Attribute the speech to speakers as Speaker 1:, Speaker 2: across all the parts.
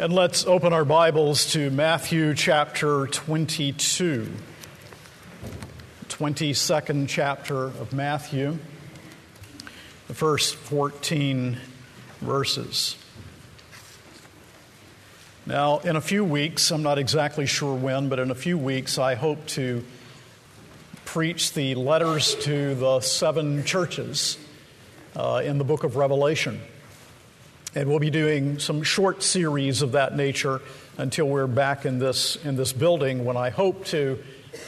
Speaker 1: And let's open our Bibles to Matthew chapter 22. 22nd chapter of Matthew, the first 14 verses. Now, in a few weeks, I'm not exactly sure when, but in a few weeks, I hope to preach the letters to the seven churches uh, in the book of Revelation. And we'll be doing some short series of that nature until we're back in this, in this building when I hope to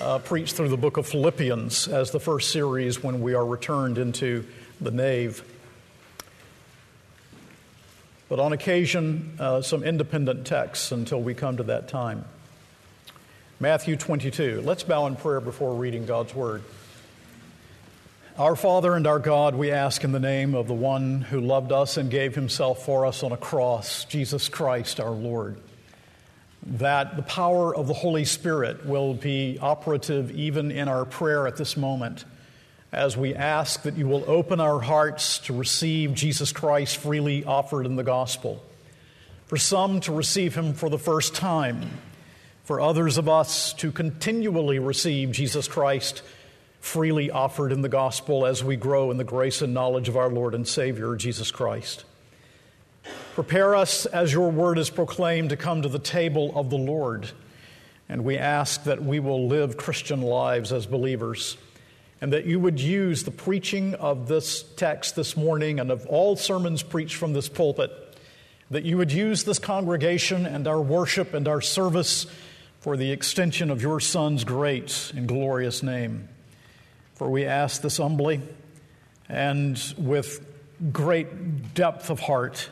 Speaker 1: uh, preach through the book of Philippians as the first series when we are returned into the nave. But on occasion, uh, some independent texts until we come to that time. Matthew 22. Let's bow in prayer before reading God's Word. Our Father and our God, we ask in the name of the one who loved us and gave himself for us on a cross, Jesus Christ our Lord, that the power of the Holy Spirit will be operative even in our prayer at this moment as we ask that you will open our hearts to receive Jesus Christ freely offered in the gospel. For some, to receive him for the first time. For others of us, to continually receive Jesus Christ freely offered in the gospel as we grow in the grace and knowledge of our Lord and Savior, Jesus Christ. Prepare us as your word is proclaimed to come to the table of the Lord. And we ask that we will live Christian lives as believers and that you would use the preaching of this text this morning and of all sermons preached from this pulpit, that you would use this congregation and our worship and our service for the extension of your Son's great and glorious name. For we ask this humbly and with great depth of heart,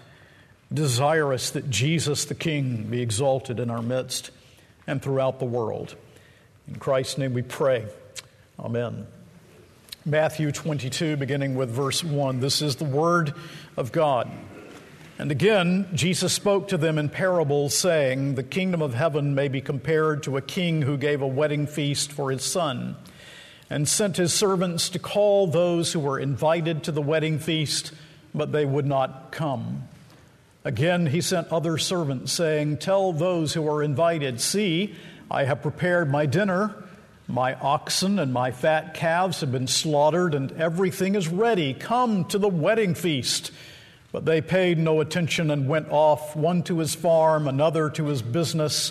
Speaker 1: desirous that Jesus the King be exalted in our midst and throughout the world. In Christ's name we pray. Amen. Matthew 22, beginning with verse 1. This is the Word of God. And again, Jesus spoke to them in parables, saying, The kingdom of heaven may be compared to a king who gave a wedding feast for his son and sent his servants to call those who were invited to the wedding feast, but they would not come. Again, he sent other servants, saying, Tell those who are invited, See, I have prepared my dinner. My oxen and my fat calves have been slaughtered, and everything is ready. Come to the wedding feast. But they paid no attention and went off, one to his farm, another to his business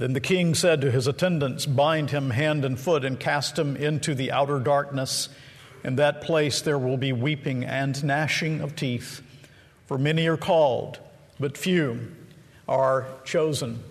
Speaker 1: Then the king said to his attendants, Bind him hand and foot and cast him into the outer darkness. In that place there will be weeping and gnashing of teeth. For many are called, but few are chosen.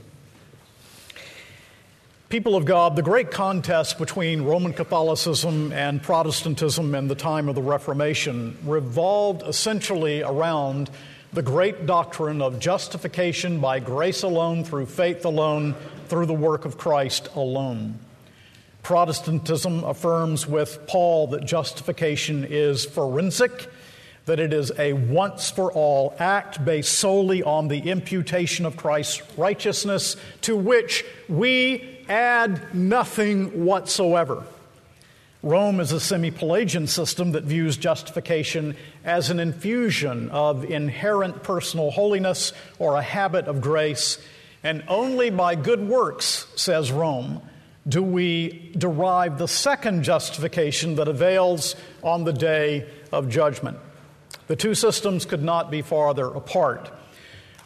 Speaker 1: People of God, the great contest between Roman Catholicism and Protestantism in the time of the Reformation revolved essentially around the great doctrine of justification by grace alone, through faith alone, through the work of Christ alone. Protestantism affirms with Paul that justification is forensic, that it is a once for all act based solely on the imputation of Christ's righteousness, to which we add nothing whatsoever. Rome is a semi Pelagian system that views justification as an infusion of inherent personal holiness or a habit of grace and only by good works, says Rome, do we derive the second justification that avails on the day of judgment. The two systems could not be farther apart.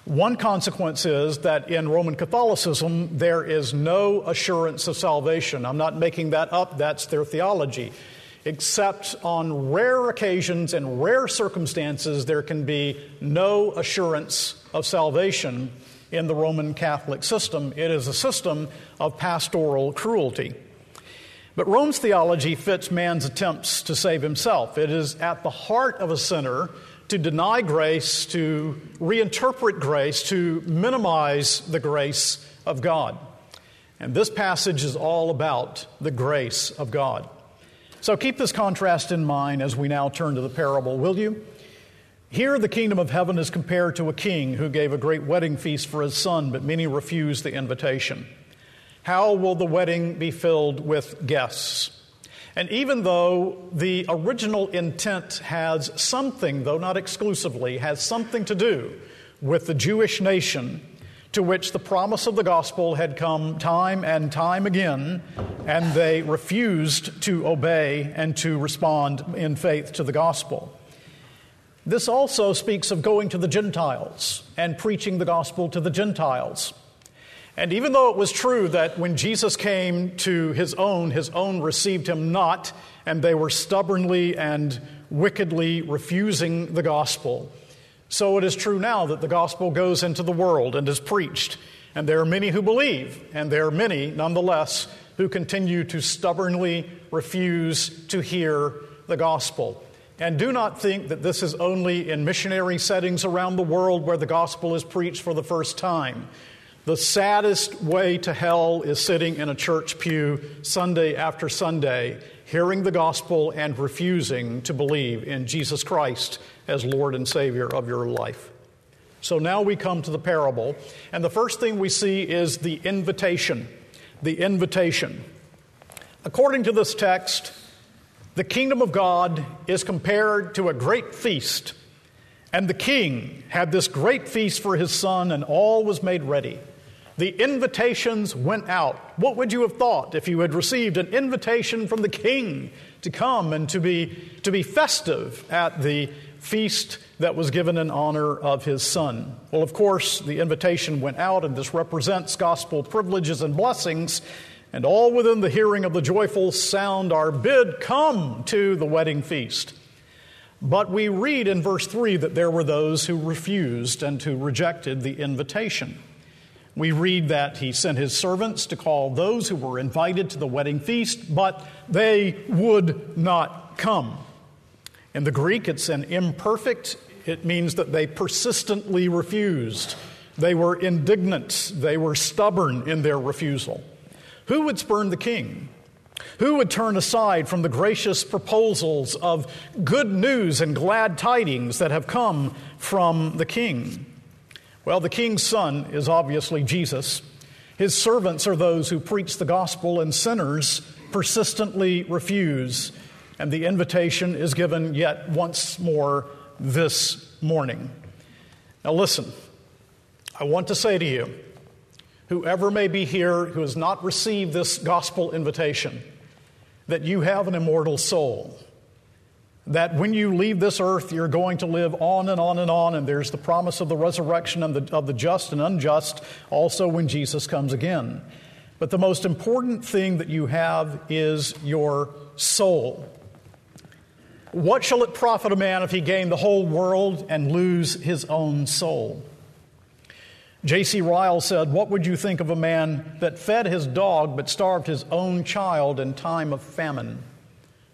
Speaker 1: One consequence is that in Roman Catholicism, there is no assurance of salvation. I'm not making that up, that's their theology. except on rare occasions and rare circumstances, there can be no assurance of salvation in the Roman Catholic system. It is a system of pastoral cruelty. But Rome's theology fits man's attempts to save himself. It is at the heart of a sinner to deny grace, to reinterpret grace, to minimize the grace of God. And this passage is all about the grace of God. So keep this contrast in mind as we now turn to the parable, will you? Here, the kingdom of heaven is compared to a king who gave a great wedding feast for his son, but many refused the invitation. How will the wedding be filled with guests? And even though the original intent has something, though not exclusively, has something to do with the Jewish nation to which the promise of the gospel had come time and time again, and they refused to obey and to respond in faith to the gospel. This also speaks of going to the Gentiles and preaching the gospel to the Gentiles. And even though it was true that when Jesus came to his own, his own received him not, and they were stubbornly and wickedly refusing the gospel, so it is true now that the gospel goes into the world and is preached. And there are many who believe, and there are many, nonetheless, who continue to stubbornly refuse to hear the gospel. And do not think that this is only in missionary settings around the world where the gospel is preached for the first time. The saddest way to hell is sitting in a church pew Sunday after Sunday, hearing the gospel and refusing to believe in Jesus Christ as Lord and Savior of your life. So now we come to the parable, and the first thing we see is the invitation. The invitation. According to this text, the kingdom of God is compared to a great feast. And the king had this great feast for his son, and all was made ready. The invitations went out. What would you have thought if you had received an invitation from the king to come and to be, to be festive at the feast that was given in honor of his son? Well, of course, the invitation went out, and this represents gospel privileges and blessings and all within the hearing of the joyful sound are bid, Come to the wedding feast. But we read in verse 3 that there were those who refused and who rejected the invitation. We read that he sent his servants to call those who were invited to the wedding feast, but they would not come. In the Greek, it's an imperfect, it means that they persistently refused. They were indignant, they were stubborn in their refusal. Who would spurn the king? Who would turn aside from the gracious proposals of good news and glad tidings that have come from the king? Well, the king's son is obviously Jesus. His servants are those who preach the gospel, and sinners persistently refuse. And the invitation is given yet once more this morning. Now, listen, I want to say to you, whoever may be here who has not received this gospel invitation, that you have an immortal soul. That when you leave this earth, you're going to live on and on and on, and there's the promise of the resurrection of the, of the just and unjust also when Jesus comes again. But the most important thing that you have is your soul. What shall it profit a man if he gain the whole world and lose his own soul? J.C. Ryle said, What would you think of a man that fed his dog but starved his own child in time of famine?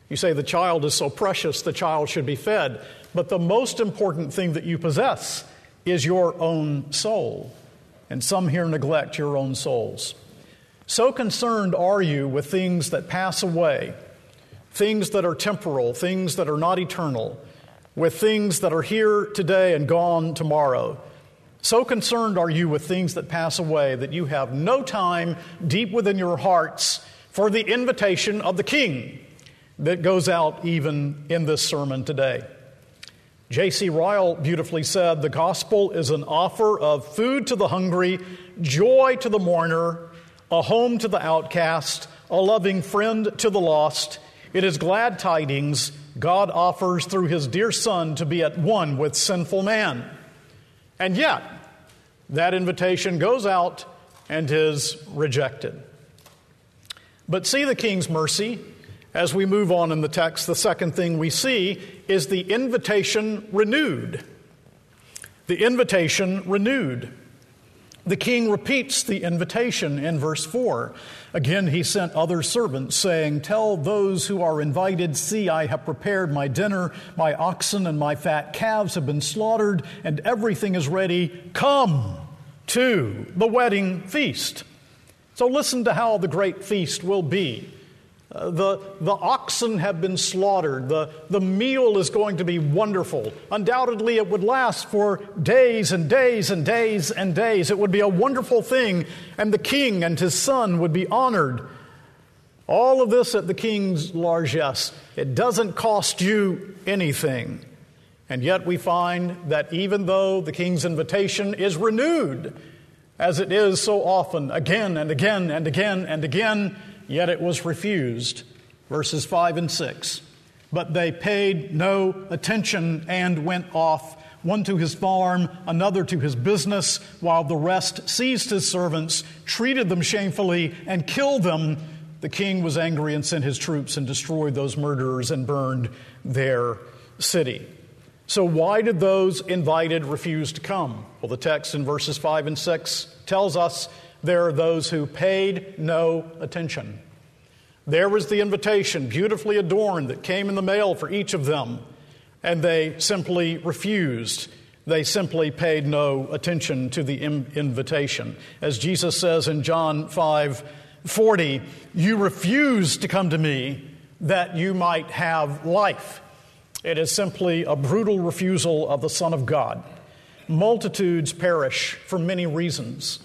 Speaker 1: You say the child is so precious, the child should be fed. But the most important thing that you possess is your own soul. And some here neglect your own souls. So concerned are you with things that pass away, things that are temporal, things that are not eternal, with things that are here today and gone tomorrow so concerned are you with things that pass away that you have no time deep within your hearts for the invitation of the King that goes out even in this sermon today. J.C. Ryle beautifully said the gospel is an offer of food to the hungry, joy to the mourner, a home to the outcast, a loving friend to the lost. It is glad tidings God offers through his dear Son to be at one with sinful man. And yet, that invitation goes out and is rejected. But see the king's mercy As we move on in the text, the second thing we see is the invitation renewed. The invitation renewed. The king repeats the invitation in verse 4. Again, he sent other servants, saying, Tell those who are invited, See, I have prepared my dinner, my oxen and my fat calves have been slaughtered, and everything is ready. Come to the wedding feast. So listen to how the great feast will be. The, the oxen have been slaughtered. The, the meal is going to be wonderful. Undoubtedly, it would last for days and days and days and days. It would be a wonderful thing, and the king and his son would be honored. All of this at the king's largesse. It doesn't cost you anything. And yet, we find that even though the king's invitation is renewed, as it is so often, again and again and again and again, yet it was refused. Verses 5 and 6. But they paid no attention and went off, one to his farm, another to his business, while the rest seized his servants, treated them shamefully, and killed them. The king was angry and sent his troops and destroyed those murderers and burned their city. So, why did those invited refuse to come? Well, the text in verses 5 and 6 tells us there are those who paid no attention. There was the invitation, beautifully adorned, that came in the mail for each of them, and they simply refused. They simply paid no attention to the invitation. As Jesus says in John 5 40, you refused to come to me that you might have life. It is simply a brutal refusal of the Son of God. Multitudes perish for many reasons.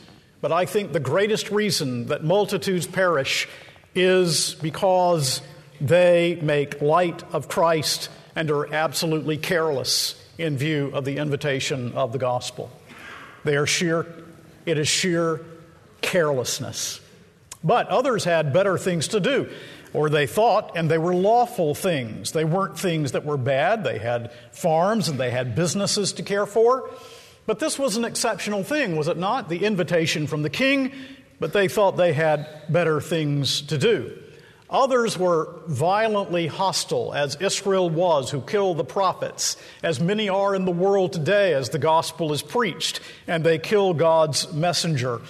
Speaker 1: But I think the greatest reason that multitudes perish is because they make light of Christ and are absolutely careless in view of the invitation of the gospel. They are sheer, it is sheer carelessness. But others had better things to do, or they thought, and they were lawful things. They weren't things that were bad. They had farms and they had businesses to care for. But this was an exceptional thing, was it not? The invitation from the king, but they thought they had better things to do. Others were violently hostile, as Israel was, who killed the prophets, as many are in the world today as the gospel is preached, and they kill God's messenger.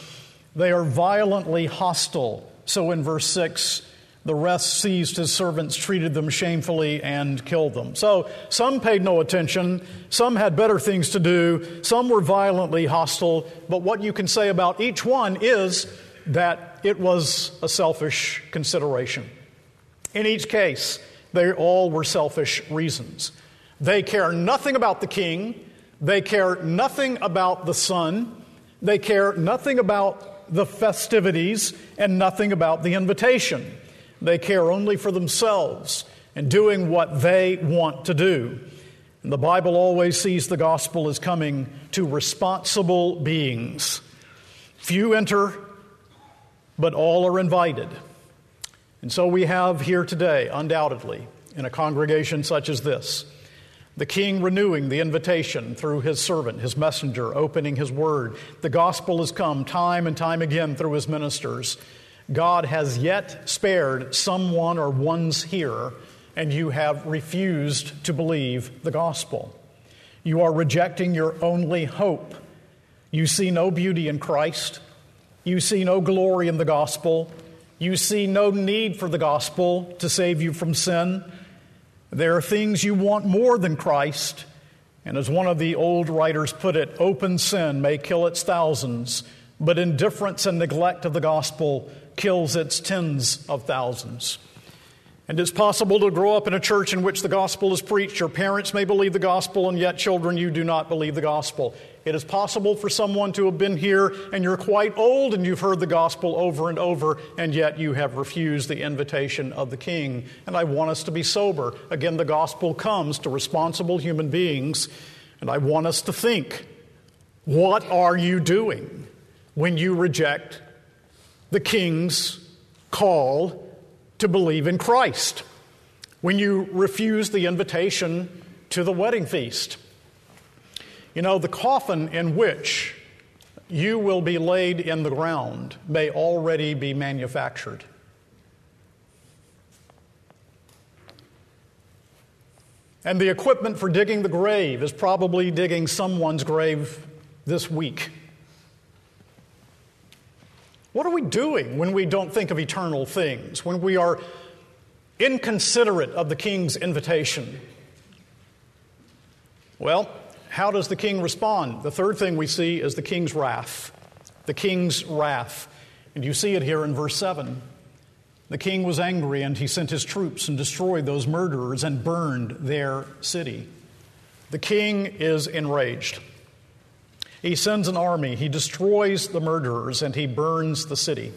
Speaker 1: They are violently hostile. So in verse 6, the rest seized his servants, treated them shamefully, and killed them. So some paid no attention, some had better things to do, some were violently hostile, but what you can say about each one is that it was a selfish consideration. In each case, they all were selfish reasons. They care nothing about the king, they care nothing about the son, they care nothing about the festivities, and nothing about the invitation. They care only for themselves and doing what they want to do. And the Bible always sees the gospel as coming to responsible beings. Few enter, but all are invited. And so we have here today, undoubtedly, in a congregation such as this, the king renewing the invitation through his servant, his messenger, opening his word. The gospel has come time and time again through his ministers. God has yet spared someone or ones here, and you have refused to believe the gospel. You are rejecting your only hope. You see no beauty in Christ. You see no glory in the gospel. You see no need for the gospel to save you from sin. There are things you want more than Christ. And as one of the old writers put it, open sin may kill its thousands, but indifference and neglect of the gospel kills its tens of thousands. And it's possible to grow up in a church in which the gospel is preached. Your parents may believe the gospel, and yet, children, you do not believe the gospel. It is possible for someone to have been here and you're quite old and you've heard the gospel over and over, and yet you have refused the invitation of the king. And I want us to be sober. Again, the gospel comes to responsible human beings, and I want us to think what are you doing when you reject the king's call to believe in Christ, when you refuse the invitation to the wedding feast. You know, the coffin in which you will be laid in the ground may already be manufactured. And the equipment for digging the grave is probably digging someone's grave this week. What are we doing when we don't think of eternal things, when we are inconsiderate of the king's invitation? Well, how does the king respond? The third thing we see is the king's wrath. The king's wrath. And you see it here in verse 7. The king was angry and he sent his troops and destroyed those murderers and burned their city. The king is enraged. He sends an army, he destroys the murderers, and he burns the city.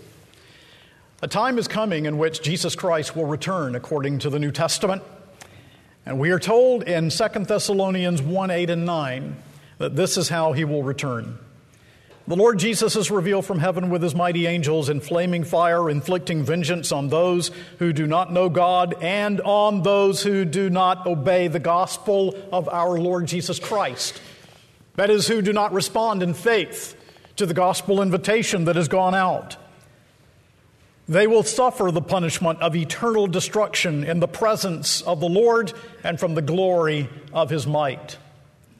Speaker 1: A time is coming in which Jesus Christ will return according to the New Testament. And we are told in 2 Thessalonians 1 8 and 9 that this is how he will return. The Lord Jesus is revealed from heaven with his mighty angels in flaming fire, inflicting vengeance on those who do not know God and on those who do not obey the gospel of our Lord Jesus Christ. That is, who do not respond in faith to the gospel invitation that has gone out. They will suffer the punishment of eternal destruction in the presence of the Lord and from the glory of his might.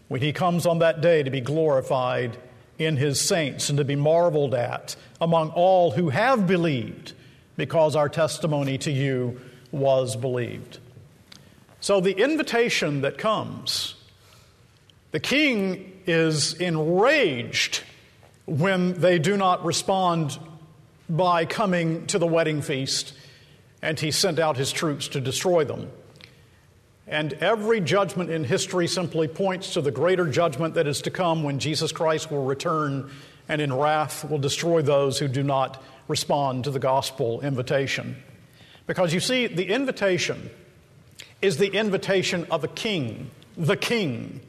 Speaker 1: When he comes on that day to be glorified in his saints and to be marveled at among all who have believed, because our testimony to you was believed. So, the invitation that comes, the king is enraged when they do not respond by coming to the wedding feast, and he sent out his troops to destroy them. And every judgment in history simply points to the greater judgment that is to come when Jesus Christ will return and in wrath will destroy those who do not respond to the gospel invitation. Because you see, the invitation is the invitation of a king, the king.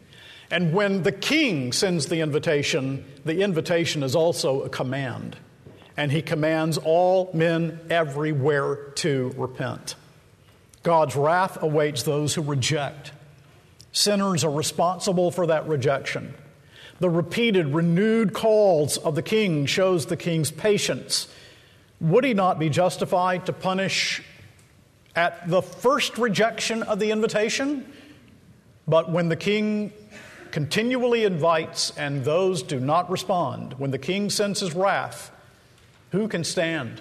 Speaker 1: And when the king sends the invitation, the invitation is also a command and he commands all men everywhere to repent. God's wrath awaits those who reject. Sinners are responsible for that rejection. The repeated, renewed calls of the king shows the king's patience. Would he not be justified to punish at the first rejection of the invitation? But when the king continually invites and those do not respond, when the king sends his wrath, who can stand?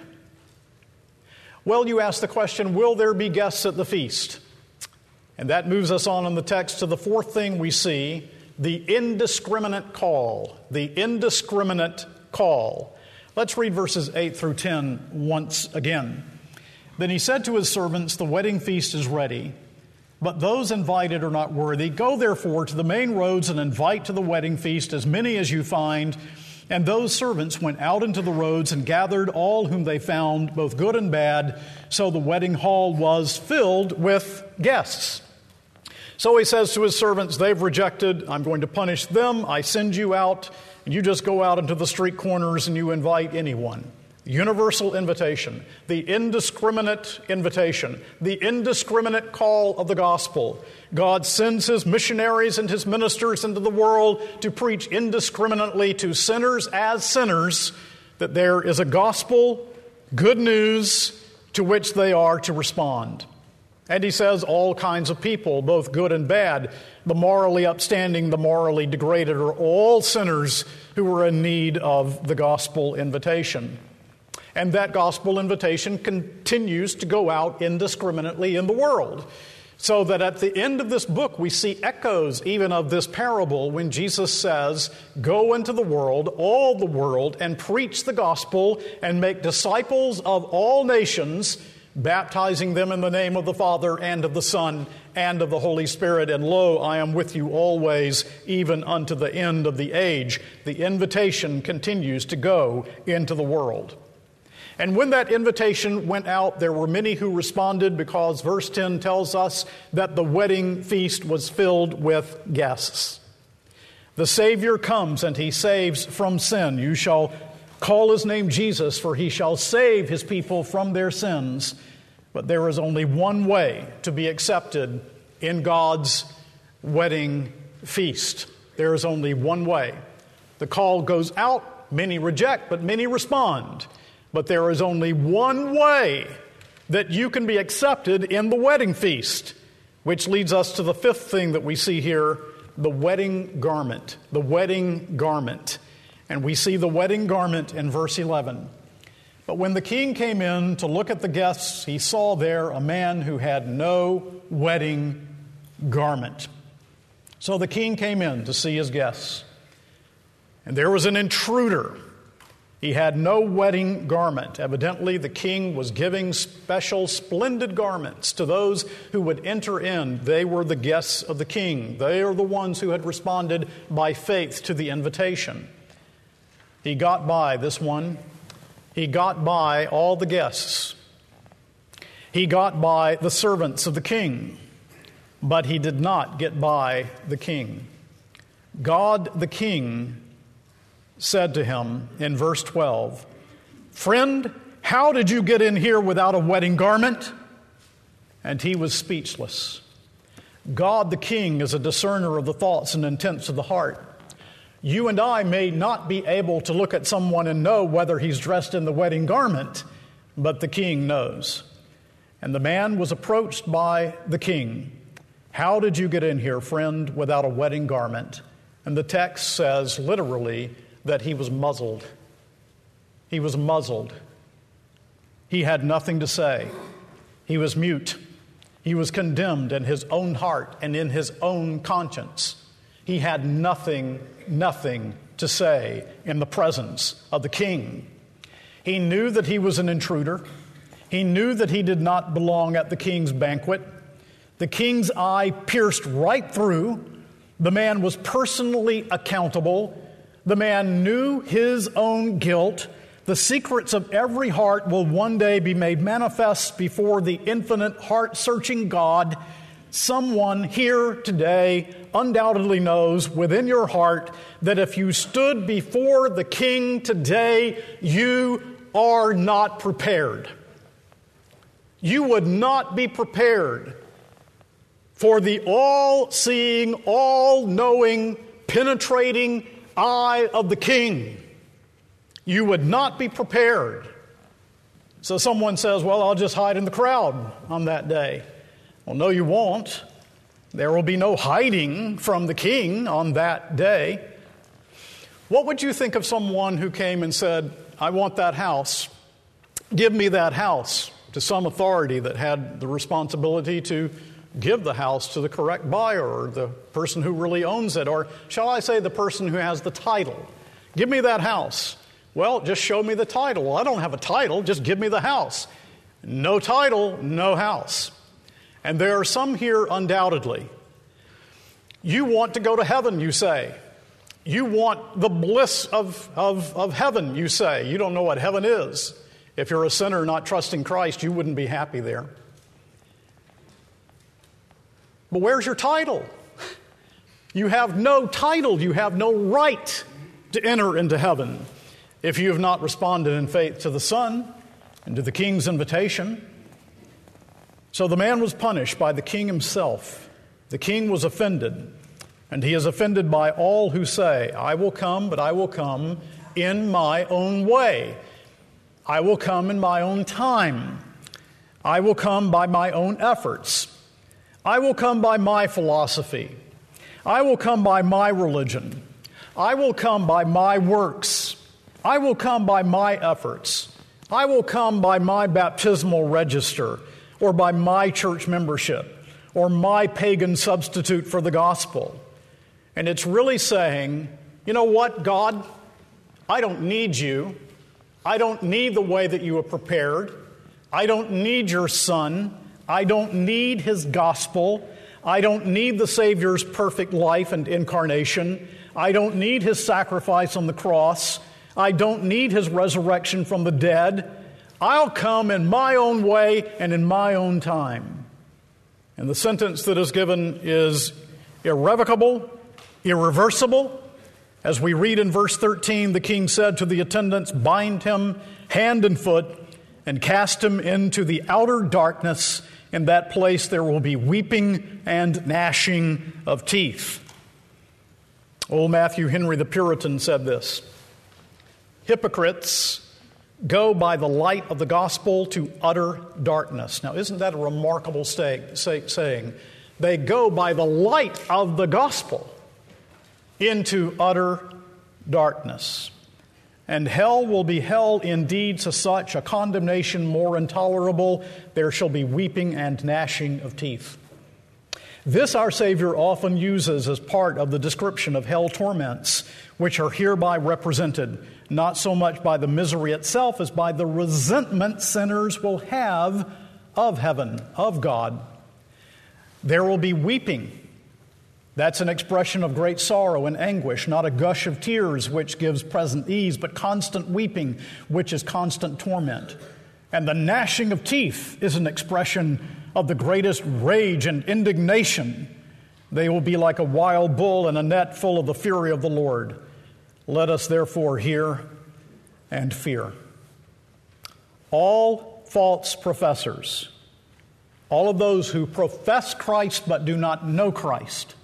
Speaker 1: Well, you ask the question will there be guests at the feast? And that moves us on in the text to the fourth thing we see the indiscriminate call. The indiscriminate call. Let's read verses 8 through 10 once again. Then he said to his servants, The wedding feast is ready, but those invited are not worthy. Go therefore to the main roads and invite to the wedding feast as many as you find. And those servants went out into the roads and gathered all whom they found, both good and bad. So the wedding hall was filled with guests. So he says to his servants, They've rejected. I'm going to punish them. I send you out, and you just go out into the street corners and you invite anyone universal invitation, the indiscriminate invitation, the indiscriminate call of the gospel. God sends his missionaries and his ministers into the world to preach indiscriminately to sinners as sinners that there is a gospel, good news, to which they are to respond. And he says all kinds of people, both good and bad, the morally upstanding, the morally degraded, are all sinners who are in need of the gospel invitation. And that gospel invitation continues to go out indiscriminately in the world. So that at the end of this book, we see echoes even of this parable when Jesus says, Go into the world, all the world, and preach the gospel and make disciples of all nations, baptizing them in the name of the Father and of the Son and of the Holy Spirit. And lo, I am with you always, even unto the end of the age. The invitation continues to go into the world. And when that invitation went out, there were many who responded because verse 10 tells us that the wedding feast was filled with guests. The Savior comes and he saves from sin. You shall call his name Jesus, for he shall save his people from their sins. But there is only one way to be accepted in God's wedding feast. There is only one way. The call goes out, many reject, but many respond. But there is only one way that you can be accepted in the wedding feast, Which leads us to the fifth thing that we see here the wedding garment. The wedding garment. And we see the wedding garment in verse 11. But when the king came in to look at the guests, he saw there a man who had no wedding garment. So the king came in to see his guests. And there was an intruder. He had no wedding garment. Evidently, the king was giving special, splendid garments to those who would enter in. They were the guests of the king. They are the ones who had responded by faith to the invitation. He got by, this one, he got by all the guests. He got by the servants of the king, but he did not get by the king. God the king said to him in verse 12, Friend, how did you get in here without a wedding garment? And he was speechless. God the king is a discerner of the thoughts and intents of the heart. You and I may not be able to look at someone and know whether he's dressed in the wedding garment, but the king knows. And the man was approached by the king. How did you get in here, friend, without a wedding garment? And the text says literally that he was muzzled. He was muzzled. He had nothing to say. He was mute. He was condemned in his own heart and in his own conscience. He had nothing, nothing to say in the presence of the king. He knew that he was an intruder. He knew that he did not belong at the king's banquet. The king's eye pierced right through. The man was personally accountable. The man knew his own guilt. The secrets of every heart will one day be made manifest before the infinite, heart searching God. Someone here today undoubtedly knows within your heart that if you stood before the king today, you are not prepared. You would not be prepared for the all seeing, all knowing, penetrating eye of the king. You would not be prepared. So someone says, Well, I'll just hide in the crowd on that day. Well, no, you won't. There will be no hiding from the king on that day. What would you think of someone who came and said, I want that house? Give me that house to some authority that had the responsibility to give the house to the correct buyer or the person who really owns it, or shall I say, the person who has the title. Give me that house. Well, just show me the title. Well, I don't have a title, just give me the house. No title, no house. And there are some here, undoubtedly. You want to go to heaven, you say. You want the bliss of, of, of heaven, you say. You don't know what heaven is. If you're a sinner not trusting Christ, you wouldn't be happy there. But where's your title? You have no title, you have no right to enter into heaven if you have not responded in faith to the Son and to the King's invitation. So the man was punished by the king himself. The king was offended, and he is offended by all who say, I will come, but I will come in my own way. I will come in my own time. I will come by my own efforts. I will come by my philosophy. I will come by my religion. I will come by my works. I will come by my efforts. I will come by my baptismal register or by my church membership or my pagan substitute for the gospel. And it's really saying, you know what, God, I don't need you. I don't need the way that you have prepared. I don't need your son. I don't need his gospel. I don't need the Savior's perfect life and incarnation. I don't need his sacrifice on the cross. I don't need his resurrection from the dead. I'll come in my own way and in my own time. And the sentence that is given is irrevocable, irreversible. As we read in verse 13, the king said to the attendants, Bind him hand and foot and cast him into the outer darkness. In that place there will be weeping and gnashing of teeth. Old Matthew Henry the Puritan said this Hypocrites go by the light of the gospel to utter darkness. Now, isn't that a remarkable say, say, saying? they go by the light of the gospel into utter darkness. And hell will be held indeed to such a condemnation more intolerable, there shall be weeping and gnashing of teeth. This our Savior often uses as part of the description of hell torments, which are hereby represented not so much by the misery itself as by the resentment sinners will have of heaven, of God. There will be weeping. That's an expression of great sorrow and anguish, not a gush of tears, which gives present ease, but constant weeping, which is constant torment. And the gnashing of teeth is an expression of the greatest rage and indignation. They will be like a wild bull in a net full of the fury of the Lord. Let us therefore hear and fear. All false professors, all of those who profess Christ but do not know Christ,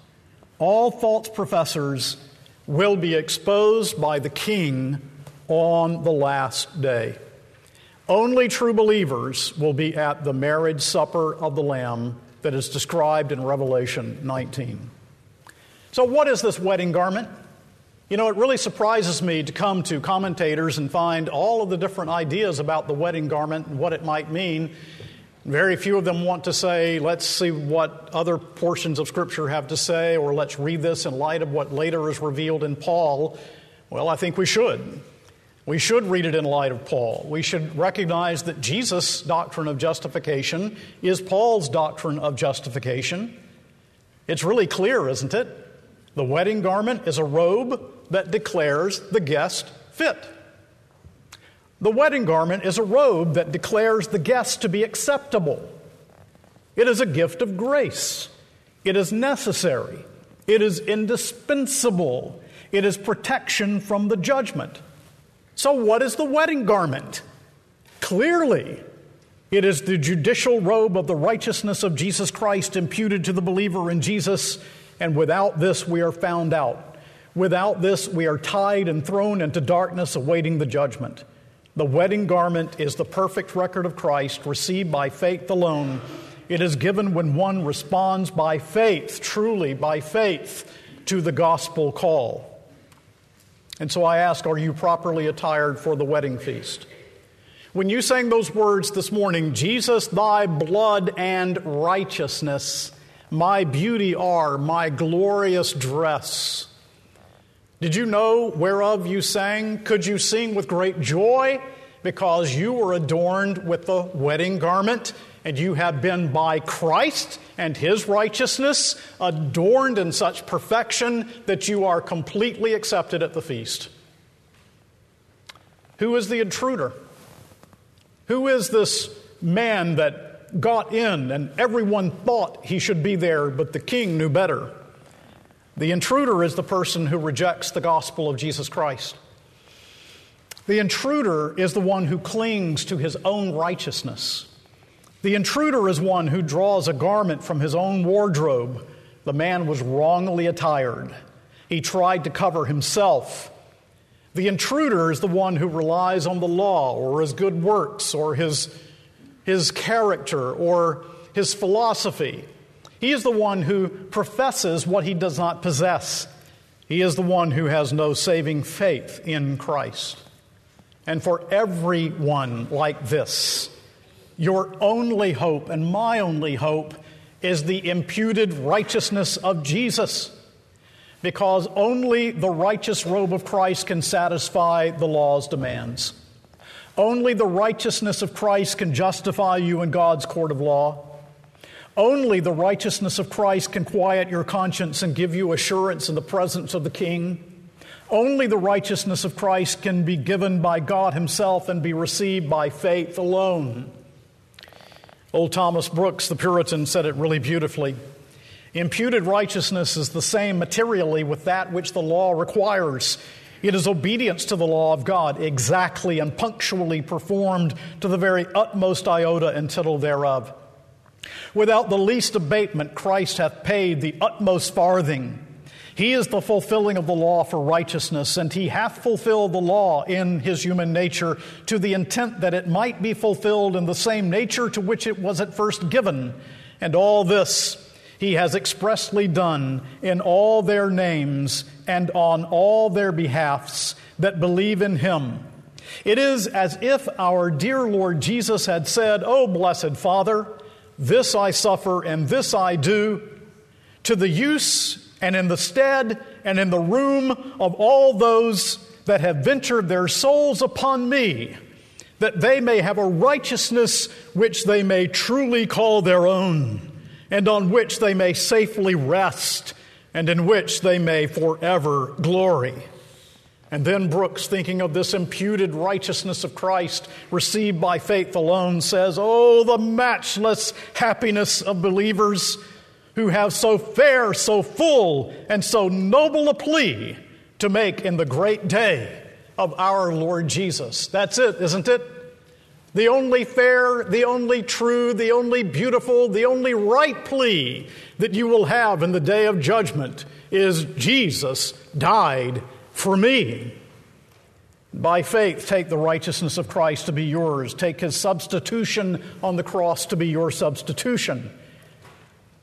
Speaker 1: all false professors will be exposed by the King on the last day. Only true believers will be at the marriage supper of the Lamb that is described in Revelation 19. So, what is this wedding garment? You know, it really surprises me to come to commentators and find all of the different ideas about the wedding garment and what it might mean. Very few of them want to say, let's see what other portions of Scripture have to say, or let's read this in light of what later is revealed in Paul. Well, I think we should. We should read it in light of Paul. We should recognize that Jesus' doctrine of justification is Paul's doctrine of justification. It's really clear, isn't it? The wedding garment is a robe that declares the guest fit. The wedding garment is a robe that declares the guest to be acceptable. It is a gift of grace. It is necessary. It is indispensable. It is protection from the judgment. So, what is the wedding garment? Clearly, it is the judicial robe of the righteousness of Jesus Christ imputed to the believer in Jesus, and without this we are found out. Without this we are tied and thrown into darkness awaiting the judgment. The wedding garment is the perfect record of Christ received by faith alone. It is given when one responds by faith, truly by faith, to the gospel call. And so I ask, are you properly attired for the wedding feast? When you sang those words this morning, Jesus, thy blood and righteousness, my beauty are, my glorious dress. Did you know whereof you sang? Could you sing with great joy? Because you were adorned with the wedding garment and you have been by Christ and his righteousness adorned in such perfection that you are completely accepted at the feast. Who is the intruder? Who is this man that got in and everyone thought he should be there, but the king knew better? The intruder is the person who rejects the gospel of Jesus Christ. The intruder is the one who clings to his own righteousness. The intruder is one who draws a garment from his own wardrobe. The man was wrongly attired. He tried to cover himself. The intruder is the one who relies on the law or his good works or his, his character or his philosophy. He is the one who professes what he does not possess. He is the one who has no saving faith in Christ. And for everyone like this, your only hope and my only hope is the imputed righteousness of Jesus. Because only the righteous robe of Christ can satisfy the law's demands. Only the righteousness of Christ can justify you in God's court of law. Only the righteousness of Christ can quiet your conscience and give you assurance in the presence of the King. Only the righteousness of Christ can be given by God Himself and be received by faith alone. Old Thomas Brooks, the Puritan, said it really beautifully. Imputed righteousness is the same materially with that which the law requires. It is obedience to the law of God, exactly and punctually performed to the very utmost iota and tittle thereof. Without the least abatement, Christ hath paid the utmost farthing he is the fulfilling of the law for righteousness, and he hath fulfilled the law in his human nature to the intent that it might be fulfilled in the same nature to which it was at first given. And all this he has expressly done in all their names and on all their behalfs that believe in him. It is as if our dear Lord Jesus had said, O blessed Father, this I suffer and this I do, to the use and in the stead and in the room of all those that have ventured their souls upon me, that they may have a righteousness which they may truly call their own and on which they may safely rest, and in which they may forever glory. And then Brooks, thinking of this imputed righteousness of Christ received by faith alone, says, Oh, the matchless happiness of believers who have so fair, so full, and so noble a plea to make in the great day of our Lord Jesus. That's it, isn't it? The only fair, the only true, the only beautiful, the only right plea that you will have in the day of judgment is Jesus died for me. By faith, take the righteousness of Christ to be yours. Take his substitution on the cross to be your substitution.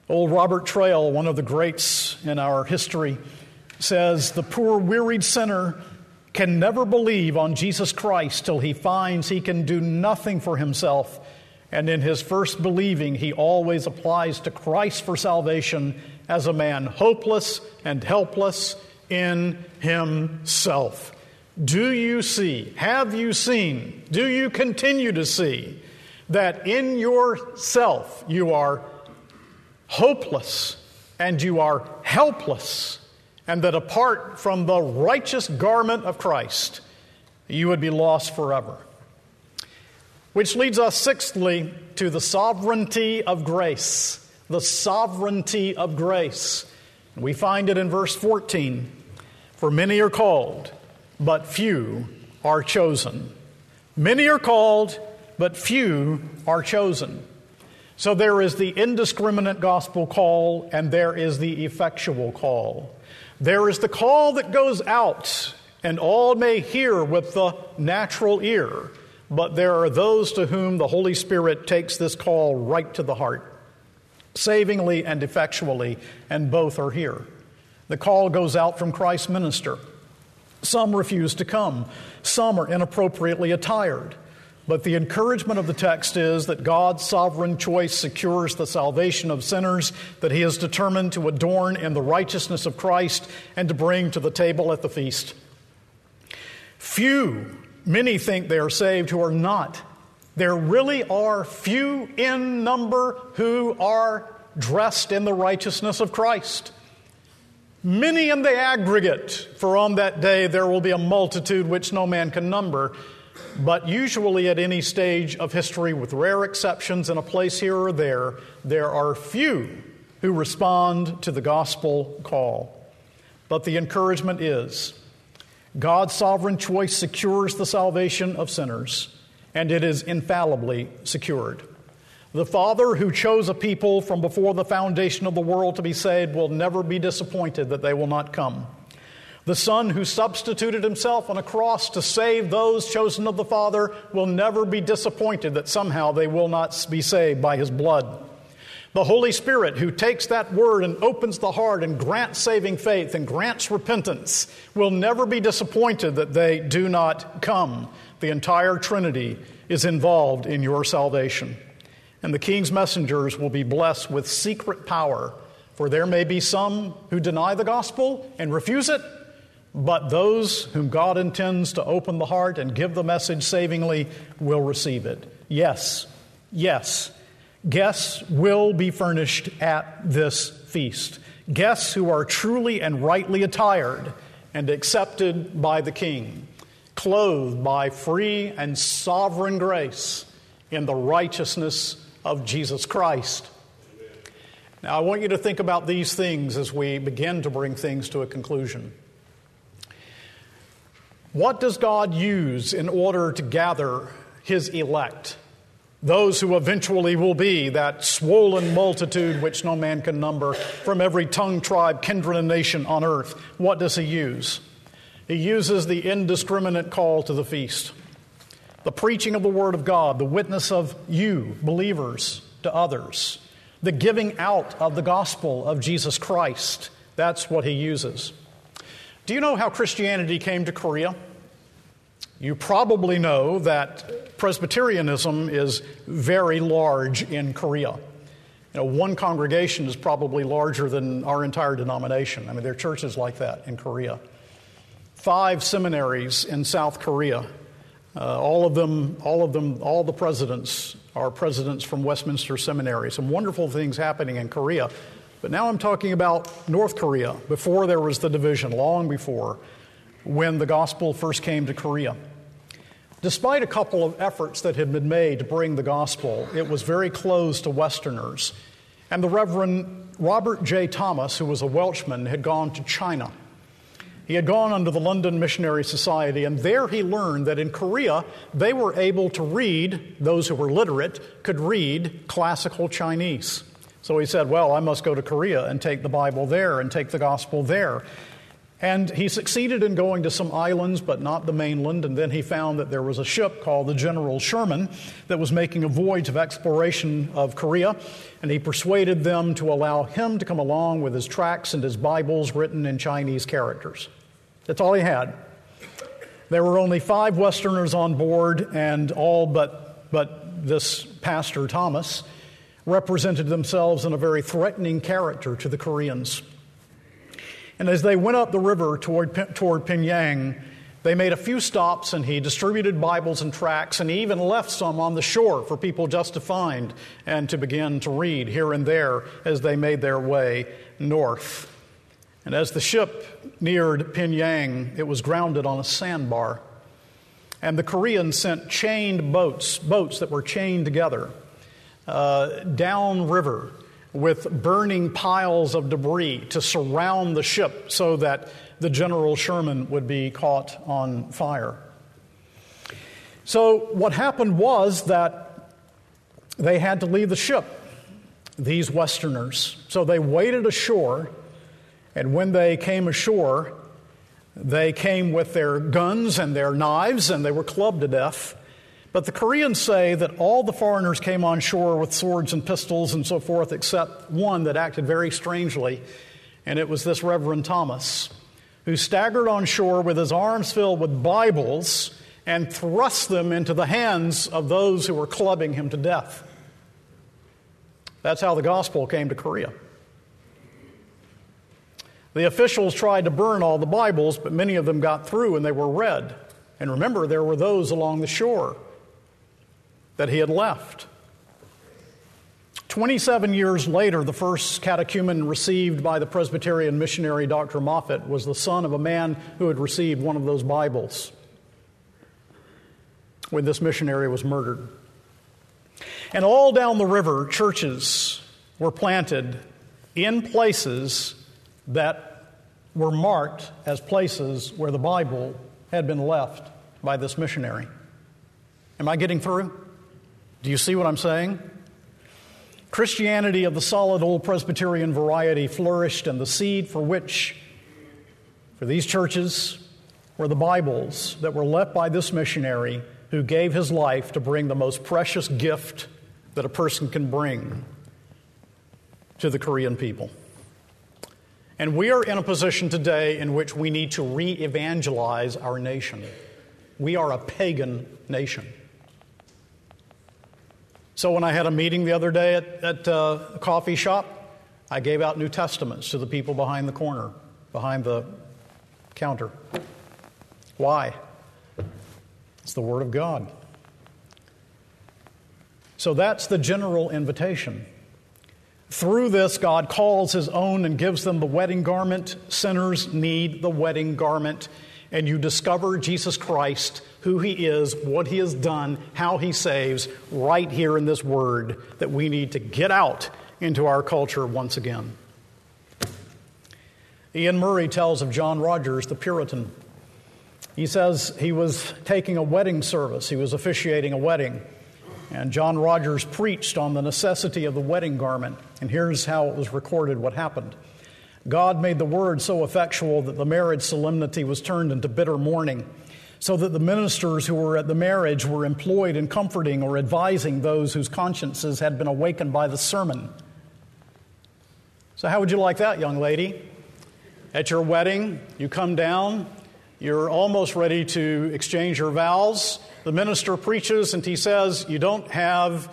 Speaker 1: Old Robert Traill, one of the greats in our history, says, The poor wearied sinner can never believe on Jesus Christ till he finds he can do nothing for himself. And in his first believing, he always applies to Christ for salvation as a man hopeless and helpless in himself. Do you see, have you seen, do you continue to see that in yourself you are hopeless and you are helpless? and that apart from the righteous garment of Christ, you would be lost forever. Which leads us, sixthly, to the sovereignty of grace. The sovereignty of grace. We find it in verse 14 For many are called, but few are chosen. Many are called, but few are chosen. So there is the indiscriminate gospel call, and there is the effectual call. There is the call that goes out, and all may hear with the natural ear, but there are those to whom the Holy Spirit takes this call right to the heart, savingly and effectually, and both are here. The call goes out from Christ's minister. Some refuse to come, some are inappropriately attired. But the encouragement of the text is that God's sovereign choice secures the salvation of sinners that He is determined to adorn in the righteousness of Christ and to bring to the table at the feast. Few, many think they are saved who are not. There really are few in number who are dressed in the righteousness of Christ. Many in the aggregate, for on that day there will be a multitude which no man can number but usually at any stage of history, with rare exceptions in a place here or there, there are few who respond to the gospel call. But the encouragement is God's sovereign choice secures the salvation of sinners, and it is infallibly secured. The Father who chose a people from before the foundation of the world to be saved will never be disappointed that they will not come. The Son who substituted himself on a cross to save those chosen of the Father will never be disappointed that somehow they will not be saved by his blood. The Holy Spirit, who takes that word and opens the heart and grants saving faith and grants repentance, will never be disappointed that they do not come. The entire Trinity is involved in your salvation. And the King's messengers will be blessed with secret power, for there may be some who deny the gospel and refuse it but those whom God intends to open the heart and give the message savingly will receive it. Yes, yes, guests will be furnished at this feast. Guests who are truly and rightly attired and accepted by the King, clothed by free and sovereign grace in the righteousness of Jesus Christ. Now, I want you to think about these things as we begin to bring things to a conclusion. What does God use in order to gather his elect? Those who eventually will be that swollen multitude which no man can number from every tongue, tribe, kindred, and nation on earth. What does he use? He uses the indiscriminate call to the feast, the preaching of the Word of God, the witness of you, believers, to others, the giving out of the gospel of Jesus Christ. That's what he uses. Do you know how Christianity came to Korea? You probably know that Presbyterianism is very large in Korea. You know, one congregation is probably larger than our entire denomination. I mean, there are churches like that in Korea. Five seminaries in South Korea. Uh, all of them, all of them, all the presidents are presidents from Westminster Seminary. Some wonderful things happening in Korea. But now I'm talking about North Korea, before there was the division, long before, when the gospel first came to Korea. Despite a couple of efforts that had been made to bring the gospel, it was very closed to Westerners. And the Reverend Robert J. Thomas, who was a Welshman, had gone to China. He had gone under the London Missionary Society, and there he learned that in Korea they were able to read, those who were literate could read classical Chinese. So he said, Well, I must go to Korea and take the Bible there and take the gospel there. And he succeeded in going to some islands, but not the mainland. And then he found that there was a ship called the General Sherman that was making a voyage of exploration of Korea. And he persuaded them to allow him to come along with his tracts and his Bibles written in Chinese characters. That's all he had. There were only five Westerners on board, and all but, but this pastor, Thomas, represented themselves in a very threatening character to the Koreans. And as they went up the river toward, toward Pyongyang, they made a few stops and he distributed Bibles and tracts, and he even left some on the shore for people just to find and to begin to read here and there as they made their way north. And as the ship neared Pyongyang, it was grounded on a sandbar. And the Koreans sent chained boats, boats that were chained together, uh, downriver with burning piles of debris to surround the ship so that the General Sherman would be caught on fire. So, what happened was that they had to leave the ship, these Westerners. So, they waited ashore, and when they came ashore, they came with their guns and their knives, and they were clubbed to death. But the Koreans say that all the foreigners came on shore with swords and pistols and so forth, except one that acted very strangely, and it was this Reverend Thomas, who staggered on shore with his arms filled with Bibles and thrust them into the hands of those who were clubbing him to death. That's how the gospel came to Korea. The officials tried to burn all the Bibles, but many of them got through and they were read. And remember, there were those along the shore that he had left. 27 years later, the first catechumen received by the Presbyterian missionary Dr. Moffett was the son of a man who had received one of those Bibles when this missionary was murdered. And all down the river, churches were planted in places that were marked as places where the Bible had been left by this missionary. Am I getting through? Do you see what I'm saying? Christianity of the solid old Presbyterian variety flourished, and the seed for which, for these churches, were the Bibles that were left by this missionary who gave his life to bring the most precious gift that a person can bring to the Korean people. And we are in a position today in which we need to re evangelize our nation. We are a pagan nation. So when I had a meeting the other day at, at uh, a coffee shop, I gave out New Testaments to the people behind the corner, behind the counter. Why? It's the Word of God. So that's the general invitation. Through this, God calls His own and gives them the wedding garment. Sinners need the wedding garment. And you discover Jesus Christ who He is, what He has done, how He saves, right here in this word that we need to get out into our culture once again. Iain Murray tells of John Rogers, the Puritan. He says he was taking a wedding service, he was officiating a wedding. And John Rogers preached on the necessity of the wedding garment. And here's how it was recorded what happened. God made the word so effectual that the marriage solemnity was turned into bitter mourning so that the ministers who were at the marriage were employed in comforting or advising those whose consciences had been awakened by the sermon So, how would you like that, young lady? At your wedding, you come down, you're almost ready to exchange your vows. The minister preaches and he says, You don't have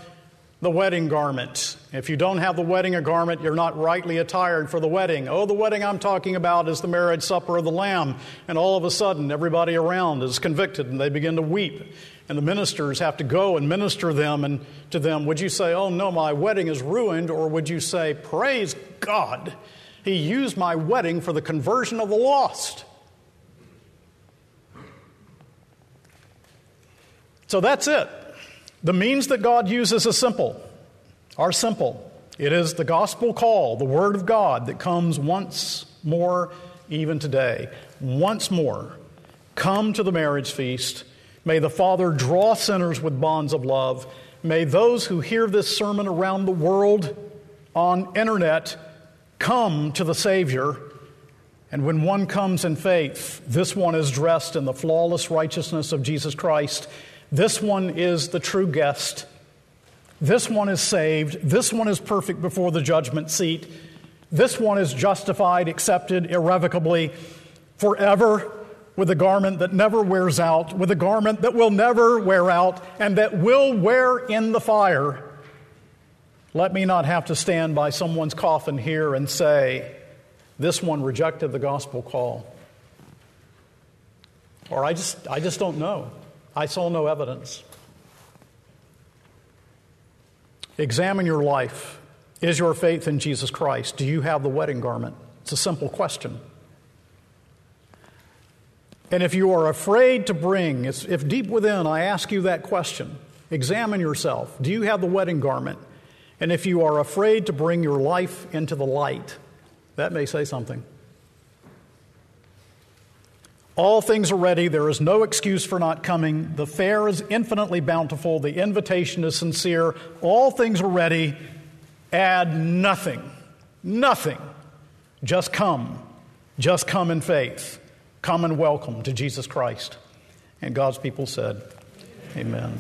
Speaker 1: the wedding garment. If you don't have the wedding garment, you're not rightly attired for the wedding. Oh, the wedding I'm talking about is the marriage supper of the Lamb. And all of a sudden, everybody around is convicted and they begin to weep. And the ministers have to go and minister them and to them. Would you say, Oh no, my wedding is ruined? Or would you say, Praise God, He used my wedding for the conversion of the lost? So that's it. The means that God uses is simple, are simple. It is the gospel call, the word of God that comes once more, even today. Once more, come to the marriage feast. May the Father draw sinners with bonds of love. May those who hear this sermon around the world on internet come to the Savior. And when one comes in faith, this one is dressed in the flawless righteousness of Jesus Christ this one is the true guest. This one is saved. This one is perfect before the judgment seat. This one is justified, accepted irrevocably, forever, with a garment that never wears out, with a garment that will never wear out, and that will wear in the fire. Let me not have to stand by someone's coffin here and say, This one rejected the gospel call. Or I just, I just don't know. I saw no evidence. Examine your life. Is your faith in Jesus Christ? Do you have the wedding garment? It's a simple question. And if you are afraid to bring, if deep within I ask you that question, examine yourself. Do you have the wedding garment? And if you are afraid to bring your life into the light, that may say something. All things are ready. There is no excuse for not coming. The fare is infinitely bountiful. The invitation is sincere. All things are ready. Add nothing. Nothing. Just come. Just come in faith. Come and welcome to Jesus Christ. And God's people said, Amen.